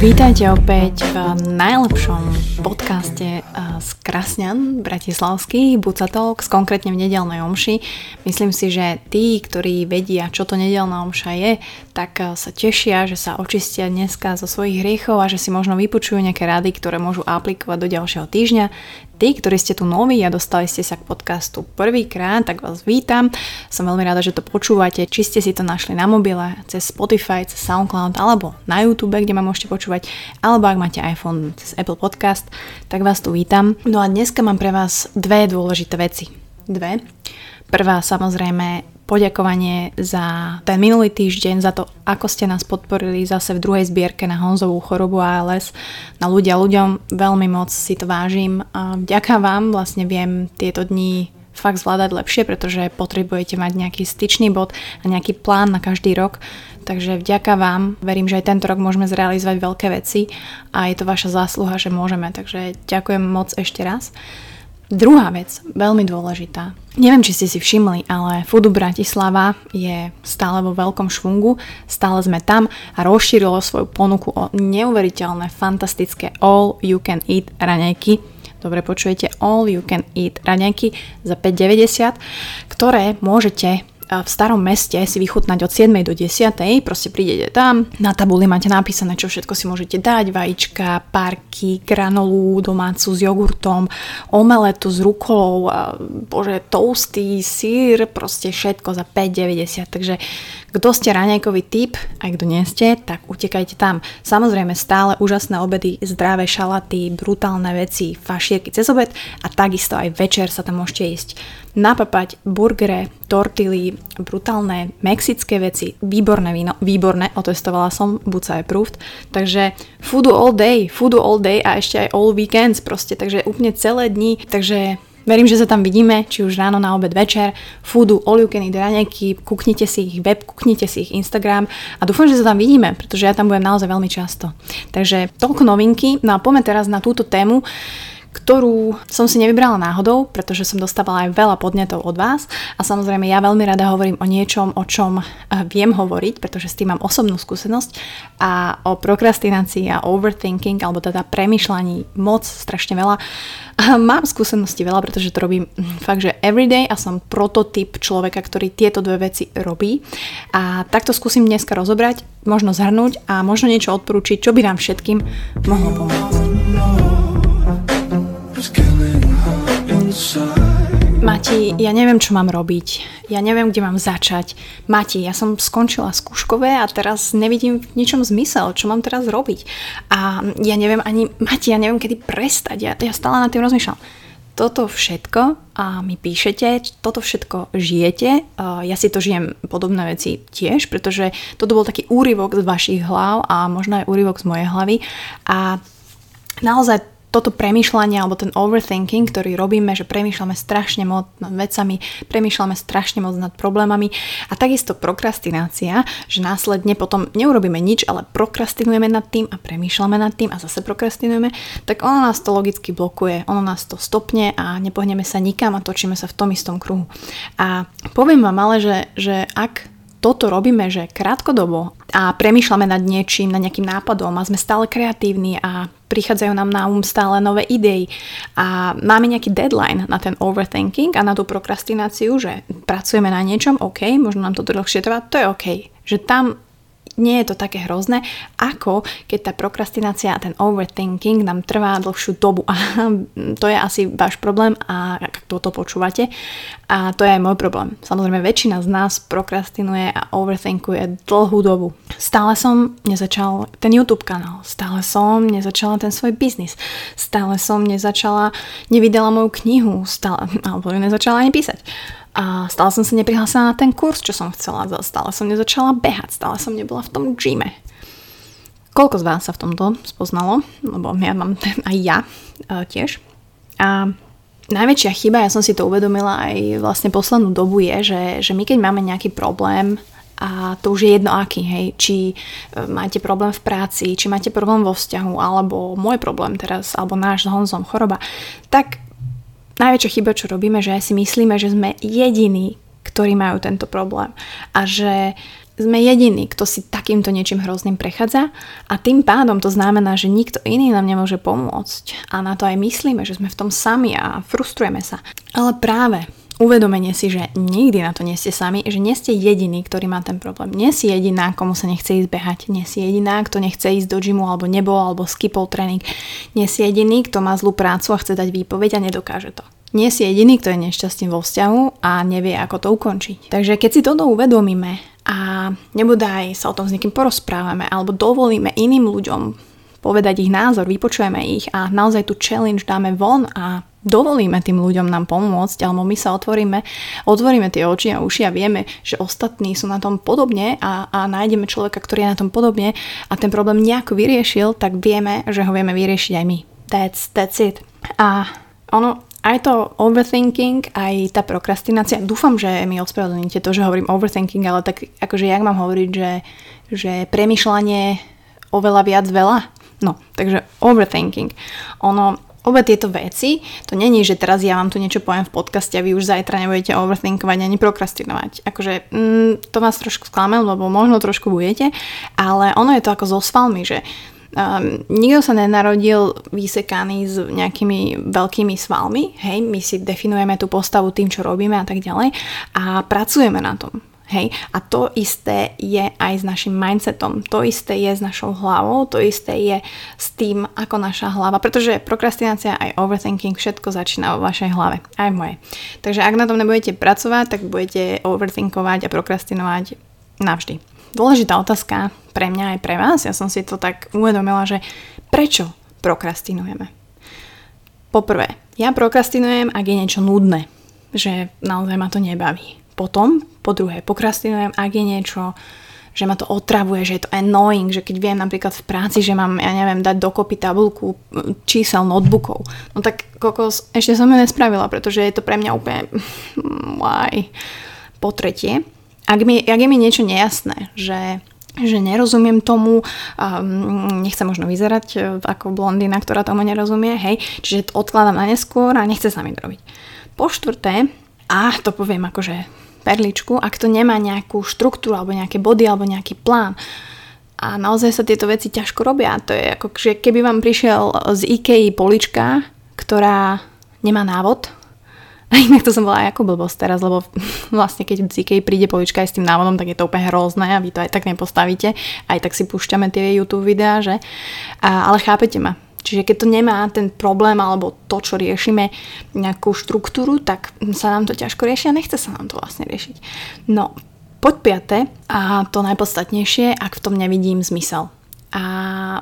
Vítajte opäť v najlepšom podcaste z Krasňan Bratislavský, Buca Talks, konkrétne v nedelnej omši. Myslím si, že tí, ktorí vedia, čo to nedelná omša je, tak sa tešia, že sa očistia dneska zo svojich hriechov a že si možno vypočujú nejaké rady, ktoré môžu aplikovať do ďalšieho týždňa. Tí, ktorí ste tu noví a dostali ste sa k podcastu prvýkrát, tak vás vítam. Som veľmi rada, že to počúvate. Či ste si to našli na mobile, cez Spotify, cez SoundCloud alebo na YouTube, kde ma môžete počúvať, alebo ak máte iPhone cez Apple Podcast, tak vás tu vítam. No a dneska mám pre vás dve dôležité veci. Dve. Prvá samozrejme poďakovanie za ten minulý týždeň, za to, ako ste nás podporili zase v druhej zbierke na Honzovú chorobu ALS, na ľudia ľuďom. Veľmi moc si to vážim. A vďaka vám vlastne viem tieto dni fakt zvládať lepšie, pretože potrebujete mať nejaký styčný bod a nejaký plán na každý rok. Takže vďaka vám, verím, že aj tento rok môžeme zrealizovať veľké veci a je to vaša zásluha, že môžeme. Takže ďakujem moc ešte raz. Druhá vec, veľmi dôležitá. Neviem, či ste si všimli, ale Foodu Bratislava je stále vo veľkom švungu, stále sme tam a rozšírilo svoju ponuku o neuveriteľné, fantastické all you can eat raňajky. Dobre počujete, all you can eat raňajky za 5,90, ktoré môžete v starom meste si vychutnať od 7. do 10. Proste prídete tam, na tabuli máte napísané, čo všetko si môžete dať, vajíčka, parky, granolu domácu s jogurtom, omeletu s rukolou, bože, toasty, sír, proste všetko za 5,90. Takže kto ste raňajkový typ, aj kto nie ste, tak utekajte tam. Samozrejme stále úžasné obedy, zdravé šalaty, brutálne veci, fašierky cez obed a takisto aj večer sa tam môžete ísť napapať burgere, tortily, brutálne mexické veci, výborné víno, výborné, otestovala som, buca approved, takže foodu all day, foodu all day a ešte aj all weekends proste, takže úplne celé dni, takže Verím, že sa tam vidíme, či už ráno, na obed, večer, foodu, all you can eat raňajky, kuknite si ich web, kuknite si ich Instagram a dúfam, že sa tam vidíme, pretože ja tam budem naozaj veľmi často. Takže toľko novinky, no a poďme teraz na túto tému, ktorú som si nevybrala náhodou, pretože som dostávala aj veľa podnetov od vás a samozrejme ja veľmi rada hovorím o niečom, o čom eh, viem hovoriť, pretože s tým mám osobnú skúsenosť a o prokrastinácii a overthinking, alebo teda premyšľaní moc strašne veľa. Mám skúsenosti veľa, pretože to robím hm, fakt, že everyday a som prototyp človeka, ktorý tieto dve veci robí. A takto skúsim dneska rozobrať, možno zhrnúť a možno niečo odporúčiť, čo by nám všetkým mohlo pomôcť. Mati, ja neviem, čo mám robiť. Ja neviem, kde mám začať. Mati, ja som skončila skúškové a teraz nevidím v ničom zmysel, čo mám teraz robiť. A ja neviem ani, Mati, ja neviem, kedy prestať. Ja, ja stále nad tým rozmýšľam. Toto všetko a mi píšete, toto všetko žijete. Ja si to žijem podobné veci tiež, pretože toto bol taký úryvok z vašich hlav a možno aj úryvok z mojej hlavy. A naozaj toto premýšľanie alebo ten overthinking, ktorý robíme, že premýšľame strašne moc nad vecami, premýšľame strašne moc nad problémami a takisto prokrastinácia, že následne potom neurobíme nič, ale prokrastinujeme nad tým a premýšľame nad tým a zase prokrastinujeme, tak ono nás to logicky blokuje, ono nás to stopne a nepohneme sa nikam a točíme sa v tom istom kruhu. A poviem vám ale, že, že ak toto robíme, že krátkodobo a premýšľame nad niečím, nad nejakým nápadom a sme stále kreatívni a prichádzajú nám na um stále nové idei a máme nejaký deadline na ten overthinking a na tú prokrastináciu, že pracujeme na niečom, OK, možno nám to dlhšie trvá, to je OK. Že tam nie je to také hrozné, ako keď tá prokrastinácia a ten overthinking nám trvá dlhšiu dobu. A to je asi váš problém a ak toto počúvate. A to je aj môj problém. Samozrejme, väčšina z nás prokrastinuje a overthinkuje dlhú dobu. Stále som nezačal ten YouTube kanál, stále som nezačala ten svoj biznis, stále som nezačala, nevydala moju knihu, stále, alebo nezačala ani písať a stále som sa neprihlásila na ten kurz, čo som chcela. Stále som nezačala behať, stále som nebola v tom gyme. Koľko z vás sa v tomto spoznalo? Lebo ja mám aj ja e, tiež. A najväčšia chyba, ja som si to uvedomila aj vlastne poslednú dobu je, že, že my keď máme nejaký problém, a to už je jedno aký, hej, či e, máte problém v práci, či máte problém vo vzťahu, alebo môj problém teraz, alebo náš s Honzom choroba, tak najväčšia chyba, čo robíme, že si myslíme, že sme jediní, ktorí majú tento problém. A že sme jediní, kto si takýmto niečím hrozným prechádza a tým pádom to znamená, že nikto iný nám nemôže pomôcť a na to aj myslíme, že sme v tom sami a frustrujeme sa. Ale práve uvedomenie si, že nikdy na to nie ste sami, že nie ste jediný, ktorý má ten problém. Nie si jediná, komu sa nechce ísť behať. Nie si jediná, kto nechce ísť do gymu alebo nebol alebo skipol tréning. Nie si jediný, kto má zlú prácu a chce dať výpoveď a nedokáže to. Nie si jediný, kto je nešťastný vo vzťahu a nevie, ako to ukončiť. Takže keď si toto uvedomíme a nebodaj sa o tom s niekým porozprávame alebo dovolíme iným ľuďom povedať ich názor, vypočujeme ich a naozaj tú challenge dáme von a dovolíme tým ľuďom nám pomôcť, alebo my sa otvoríme, otvoríme tie oči a uši a vieme, že ostatní sú na tom podobne a, a nájdeme človeka, ktorý je na tom podobne a ten problém nejako vyriešil, tak vieme, že ho vieme vyriešiť aj my. That's, that's it. A ono, aj to overthinking, aj tá prokrastinácia, dúfam, že mi ospravedlníte to, že hovorím overthinking, ale tak akože jak mám hovoriť, že, že premyšľanie oveľa viac veľa? No, takže overthinking. Ono, Obe tieto veci, to není, že teraz ja vám tu niečo poviem v podcaste a vy už zajtra nebudete overthinkovať ani prokrastinovať. Akože mm, to vás trošku sklamem, lebo možno trošku budete, ale ono je to ako so svalmi, že Um, nikto sa nenarodil vysekaný s nejakými veľkými svalmi, hej, my si definujeme tú postavu tým, čo robíme a tak ďalej a pracujeme na tom. Hej? A to isté je aj s našim mindsetom, to isté je s našou hlavou, to isté je s tým, ako naša hlava, pretože prokrastinácia aj overthinking, všetko začína vo vašej hlave, aj v mojej. Takže ak na tom nebudete pracovať, tak budete overthinkovať a prokrastinovať navždy. Dôležitá otázka pre mňa aj pre vás, ja som si to tak uvedomila, že prečo prokrastinujeme? Poprvé, ja prokrastinujem, ak je niečo nudné, že naozaj ma to nebaví potom, po druhé, pokrastinujem, ak je niečo, že ma to otravuje, že je to annoying, že keď viem napríklad v práci, že mám, ja neviem, dať dokopy tabulku čísel notebookov, no tak kokos, ešte som ju nespravila, pretože je to pre mňa úplne why. Po tretie, ak, mi, ak je mi niečo nejasné, že že nerozumiem tomu, um, nechcem možno vyzerať e, ako blondína, ktorá tomu nerozumie, hej, čiže to odkladám na neskôr a nechce sa mi to robiť. Po štvrté, a to poviem akože perličku, ak to nemá nejakú štruktúru alebo nejaké body alebo nejaký plán. A naozaj sa tieto veci ťažko robia. To je ako, že keby vám prišiel z IKEA polička, ktorá nemá návod, a inak to som bola aj ako blbosť teraz, lebo vlastne keď z IKEA príde polička aj s tým návodom, tak je to úplne hrozné a vy to aj tak nepostavíte. Aj tak si púšťame tie YouTube videá, že? A, ale chápete ma Čiže keď to nemá ten problém alebo to, čo riešime, nejakú štruktúru, tak sa nám to ťažko rieši a nechce sa nám to vlastne riešiť. No, poď piate a to najpodstatnejšie, ak v tom nevidím zmysel. A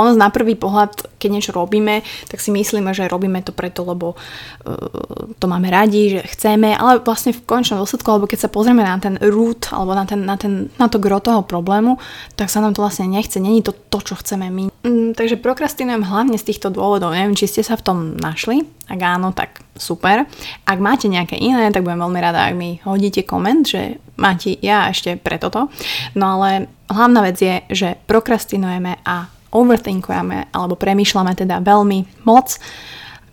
ono na prvý pohľad, keď niečo robíme, tak si myslíme, že robíme to preto, lebo uh, to máme radi, že chceme, ale vlastne v končnom dôsledku, alebo keď sa pozrieme na ten root, alebo na, ten, na, ten, na to gro toho problému, tak sa nám to vlastne nechce. Není to to, čo chceme my. Mm, takže prokrastinujem hlavne z týchto dôvodov. Neviem, či ste sa v tom našli. Ak áno, tak super. Ak máte nejaké iné, tak budem veľmi rada, ak mi hodíte koment, že máte ja ešte pre toto. No ale hlavná vec je, že prokrastinujeme a overthinkujeme alebo premýšľame teda veľmi moc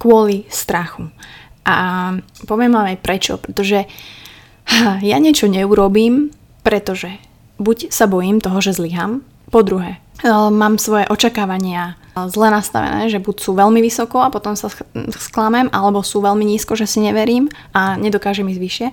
kvôli strachu. A poviem vám aj prečo, pretože ja niečo neurobím, pretože buď sa bojím toho, že zlyham, po druhé, mám svoje očakávania zle nastavené, že buď sú veľmi vysoko a potom sa sklamem, alebo sú veľmi nízko, že si neverím a nedokážem ísť vyššie.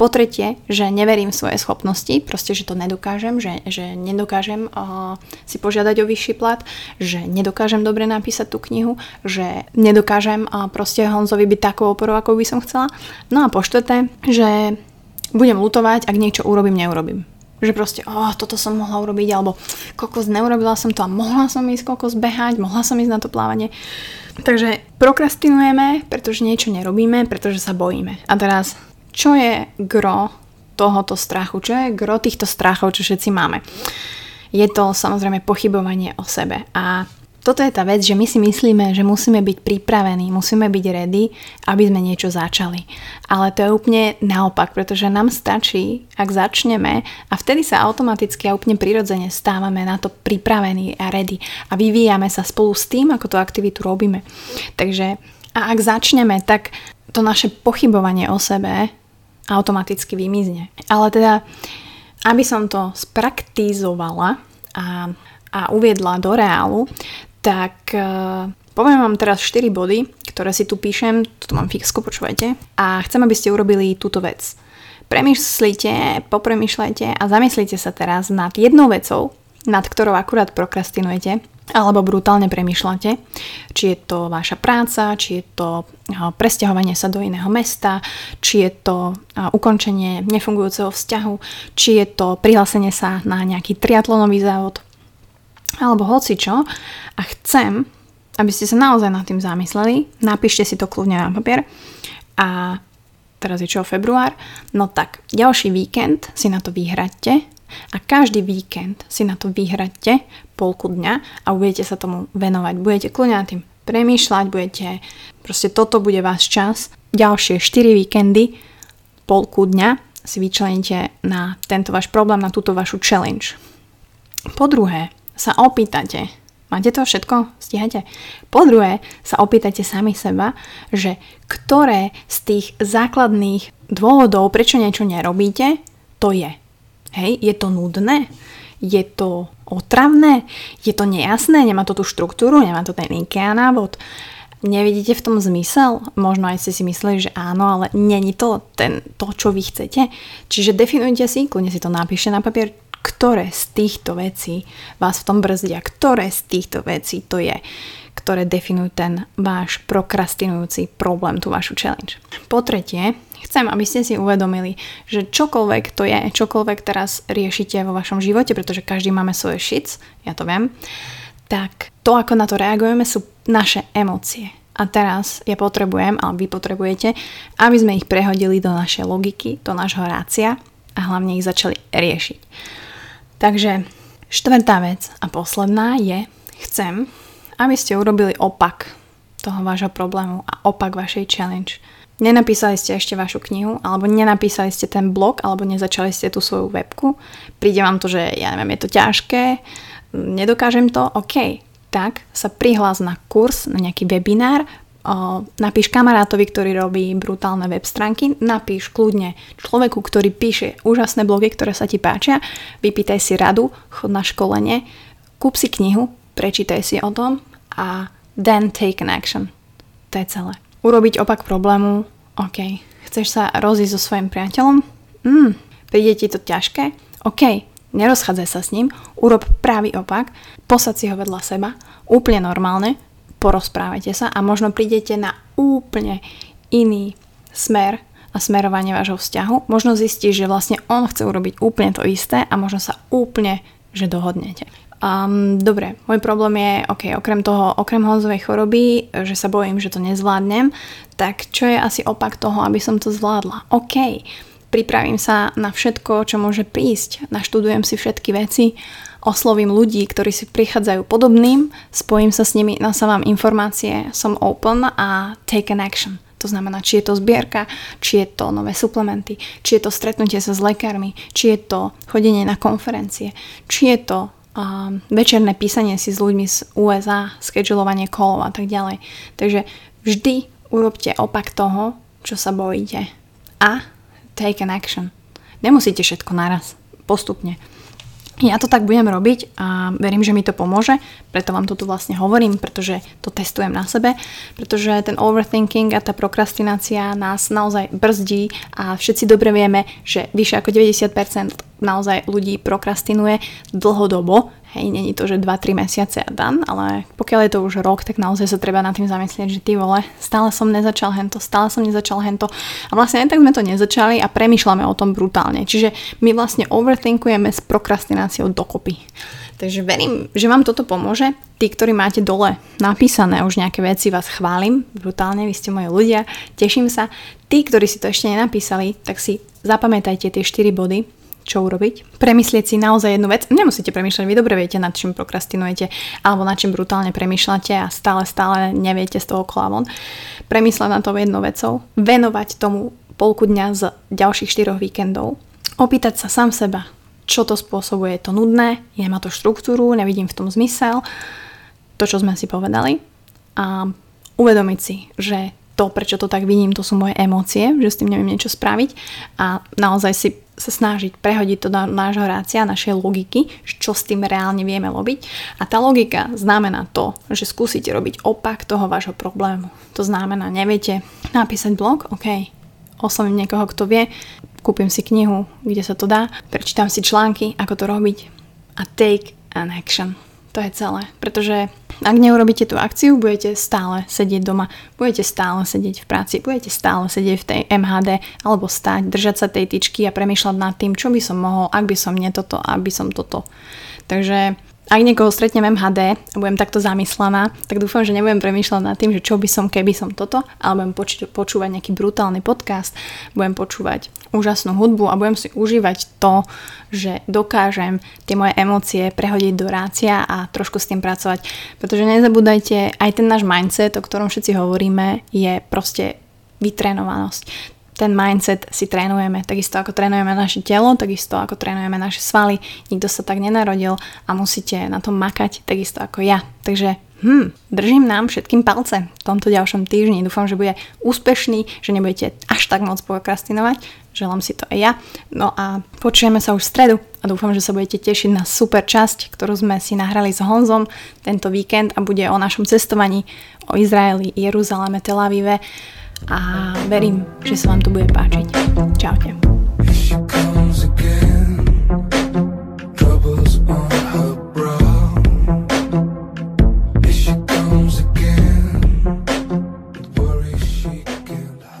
Po tretie, že neverím svoje schopnosti, proste, že to nedokážem, že, že nedokážem uh, si požiadať o vyšší plat, že nedokážem dobre napísať tú knihu, že nedokážem uh, proste Honzovi byť takou oporou, ako by som chcela. No a po štvrté, že budem lutovať, ak niečo urobím, neurobím že proste, oh, toto som mohla urobiť, alebo kokos, neurobila som to a mohla som ísť kokos behať, mohla som ísť na to plávanie. Takže prokrastinujeme, pretože niečo nerobíme, pretože sa bojíme. A teraz, čo je gro tohoto strachu? Čo je gro týchto strachov, čo všetci máme? Je to samozrejme pochybovanie o sebe. A toto je tá vec, že my si myslíme, že musíme byť pripravení, musíme byť ready, aby sme niečo začali. Ale to je úplne naopak, pretože nám stačí, ak začneme a vtedy sa automaticky a úplne prirodzene stávame na to pripravení a ready a vyvíjame sa spolu s tým, ako tú aktivitu robíme. Takže a ak začneme, tak to naše pochybovanie o sebe automaticky vymizne. Ale teda aby som to spraktizovala a, a uviedla do reálu, tak uh, poviem vám teraz 4 body, ktoré si tu píšem, tu mám fixko, počúvajte, a chcem, aby ste urobili túto vec. Premyslite, popremýšľajte a zamyslite sa teraz nad jednou vecou, nad ktorou akurát prokrastinujete alebo brutálne premyšľate, či je to vaša práca, či je to presťahovanie sa do iného mesta, či je to ukončenie nefungujúceho vzťahu, či je to prihlásenie sa na nejaký triatlonový závod, alebo hoci čo. A chcem, aby ste sa naozaj nad tým zamysleli, napíšte si to kľudne na papier a teraz je čo, február, no tak ďalší víkend si na to vyhradte a každý víkend si na to vyhradte polku dňa a budete sa tomu venovať. Budete kľudne nad tým premýšľať, budete, proste toto bude váš čas. Ďalšie 4 víkendy, polku dňa si vyčleníte na tento váš problém, na túto vašu challenge. Po druhé, sa opýtate, máte to všetko? Stíhate? Po druhé, sa opýtate sami seba, že ktoré z tých základných dôvodov, prečo niečo nerobíte, to je. Hej, je to nudné? Je to otravné? Je to nejasné? Nemá to tú štruktúru? Nemá to ten IKEA návod? Nevidíte v tom zmysel? Možno aj ste si mysleli, že áno, ale není to ten, to, čo vy chcete. Čiže definujte si, kľudne si to napíšte na papier, ktoré z týchto vecí vás v tom brzdia, ktoré z týchto vecí to je, ktoré definujú ten váš prokrastinujúci problém, tú vašu challenge. Po tretie, chcem, aby ste si uvedomili, že čokoľvek to je, čokoľvek teraz riešite vo vašom živote, pretože každý máme svoje shits, ja to viem, tak to, ako na to reagujeme, sú naše emócie. A teraz ja potrebujem, ale vy potrebujete, aby sme ich prehodili do našej logiky, do nášho rácia a hlavne ich začali riešiť. Takže štvrtá vec a posledná je, chcem, aby ste urobili opak toho vášho problému a opak vašej challenge. Nenapísali ste ešte vašu knihu, alebo nenapísali ste ten blog, alebo nezačali ste tú svoju webku, príde vám to, že ja neviem, je to ťažké, nedokážem to, OK, tak sa prihlás na kurz, na nejaký webinár, napíš kamarátovi, ktorý robí brutálne web stránky, napíš kľudne človeku, ktorý píše úžasné blogy, ktoré sa ti páčia, vypýtaj si radu, chod na školenie, kúp si knihu, prečítaj si o tom a then take an action. To je celé. Urobiť opak problému OK. Chceš sa rozísť so svojim priateľom? Mm, príde ti to ťažké? OK. Nerozchádzaj sa s ním, urob pravý opak, posad si ho vedľa seba, úplne normálne, porozprávajte sa a možno prídete na úplne iný smer a smerovanie vášho vzťahu. Možno zistíš, že vlastne on chce urobiť úplne to isté a možno sa úplne, že dohodnete. Um, dobre, môj problém je, ok, okrem toho, okrem honzovej choroby, že sa bojím, že to nezvládnem, tak čo je asi opak toho, aby som to zvládla? OK, pripravím sa na všetko, čo môže prísť, naštudujem si všetky veci, oslovím ľudí, ktorí si prichádzajú podobným, spojím sa s nimi, nasávam informácie, som open a take an action. To znamená, či je to zbierka, či je to nové suplementy, či je to stretnutie sa s lekármi, či je to chodenie na konferencie, či je to a večerné písanie si s ľuďmi z USA, schedulovanie kolov a tak ďalej. Takže vždy urobte opak toho, čo sa bojíte. A take an action. Nemusíte všetko naraz, postupne. Ja to tak budem robiť a verím, že mi to pomôže, preto vám to tu vlastne hovorím, pretože to testujem na sebe, pretože ten overthinking a tá prokrastinácia nás naozaj brzdí a všetci dobre vieme, že vyše ako 90% naozaj ľudí prokrastinuje dlhodobo Hej, není to, že 2-3 mesiace a dan, ale pokiaľ je to už rok, tak naozaj sa treba nad tým zamyslieť, že ty vole, stále som nezačal hento, stále som nezačal hento. A vlastne aj tak sme to nezačali a premyšľame o tom brutálne. Čiže my vlastne overthinkujeme s prokrastináciou dokopy. Takže verím, že vám toto pomôže. Tí, ktorí máte dole napísané už nejaké veci, vás chválim brutálne, vy ste moji ľudia, teším sa. Tí, ktorí si to ešte nenapísali, tak si zapamätajte tie 4 body, čo urobiť. Premyslieť si naozaj jednu vec. Nemusíte premýšľať, vy dobre viete, nad čím prokrastinujete alebo nad čím brutálne premýšľate a stále, stále neviete z toho klavon. Premýšľať na to jednou vecou, venovať tomu polku dňa z ďalších 4 víkendov, opýtať sa sám seba, čo to spôsobuje, je to nudné, nemá to štruktúru, nevidím v tom zmysel, to, čo sme si povedali a uvedomiť si, že to, prečo to tak vidím, to sú moje emócie, že s tým neviem niečo spraviť a naozaj si sa snažiť prehodiť to do nášho rácia, našej logiky, čo s tým reálne vieme robiť. A tá logika znamená to, že skúsite robiť opak toho vášho problému. To znamená, neviete napísať blog, OK, oslovím niekoho, kto vie, kúpim si knihu, kde sa to dá, prečítam si články, ako to robiť a take an action. To je celé. Pretože ak neurobíte tú akciu, budete stále sedieť doma, budete stále sedieť v práci, budete stále sedieť v tej MHD alebo stať, držať sa tej tyčky a premýšľať nad tým, čo by som mohol, ak by som nie toto, ak by som toto. Takže ak niekoho stretnem MHD a budem takto zamyslená, tak dúfam, že nebudem premýšľať nad tým, že čo by som, keby som toto, ale budem poč- počúvať nejaký brutálny podcast, budem počúvať úžasnú hudbu a budem si užívať to, že dokážem tie moje emócie prehodiť do rácia a trošku s tým pracovať. Pretože nezabúdajte, aj ten náš mindset, o ktorom všetci hovoríme, je proste vytrenovanosť ten mindset si trénujeme, takisto ako trénujeme naše telo, takisto ako trénujeme naše svaly. Nikto sa tak nenarodil a musíte na tom makať, takisto ako ja. Takže hm, držím nám všetkým palce v tomto ďalšom týždni. Dúfam, že bude úspešný, že nebudete až tak moc prokrastinovať. Želám si to aj ja. No a počujeme sa už v stredu a dúfam, že sa budete tešiť na super časť, ktorú sme si nahrali s Honzom tento víkend a bude o našom cestovaní o Izraeli, Jeruzaleme, Tel Avive a verím, že sa vám to bude páčiť. Čaute.